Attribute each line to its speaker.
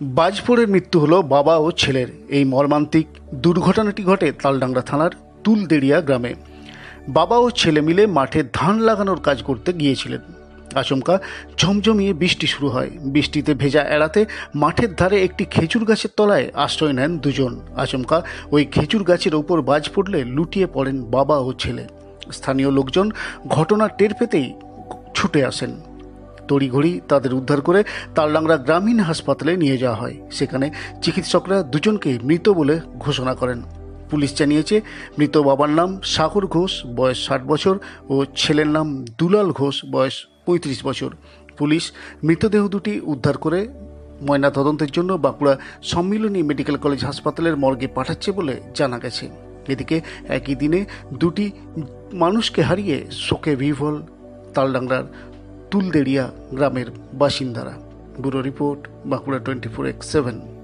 Speaker 1: বাজপুরের মৃত্যু হলো বাবা ও ছেলের। এই মর্মান্তিক দুর্ঘটনাটি ঘটে তালডাংরা থানার তুলদেড়িয়া গ্রামে। বাবা ও ছেলে মিলে মাঠে ধান লাগানোর কাজ করতে গিয়েছিলেন। আচমকা ঝমঝমিয়ে বৃষ্টি শুরু হয়। বৃষ্টিতে ভেজা এড়াতে মাঠের ধারে একটি খেজুর গাছের তলায় আশ্রয় নেন দুজন। আচমকা ওই খেজুর গাছের ওপর বাজ পড়লে লুটিয়ে পড়েন বাবা ও ছেলে। স্থানীয় লোকজন ঘটনা টের পেতেই ছুটে আসেন। তড়িঘড়ি তাদের উদ্ধার করে তালডাংরা গ্রামীণ হাসপাতালে নিয়ে যাওয়া হয়। সেখানে চিকিৎসকরা দুজনকে মৃত বলে ঘোষণা করেন। পুলিশ জানিয়েছে, মৃত বাবার নাম সাগর ঘোষ, বয়স ষাট বছর, ও ছেলের নাম দুলাল ঘোষ, বয়স পঁয়ত্রিশ বছর। পুলিশ মৃতদেহ দুটি উদ্ধার করে ময়না তদন্তের জন্য বাঁকুড়া সম্মিলনী মেডিকেল কলেজ হাসপাতালের মর্গে পাঠাচ্ছে বলে জানা গেছে। এদিকে একই দিনে দুটি মানুষকে হারিয়ে শোকে বিহ্বল তালডাংরার তুলদেড়িয়া গ্রামের বাসিন্দারা। Bureau report Bankura twenty four X seven.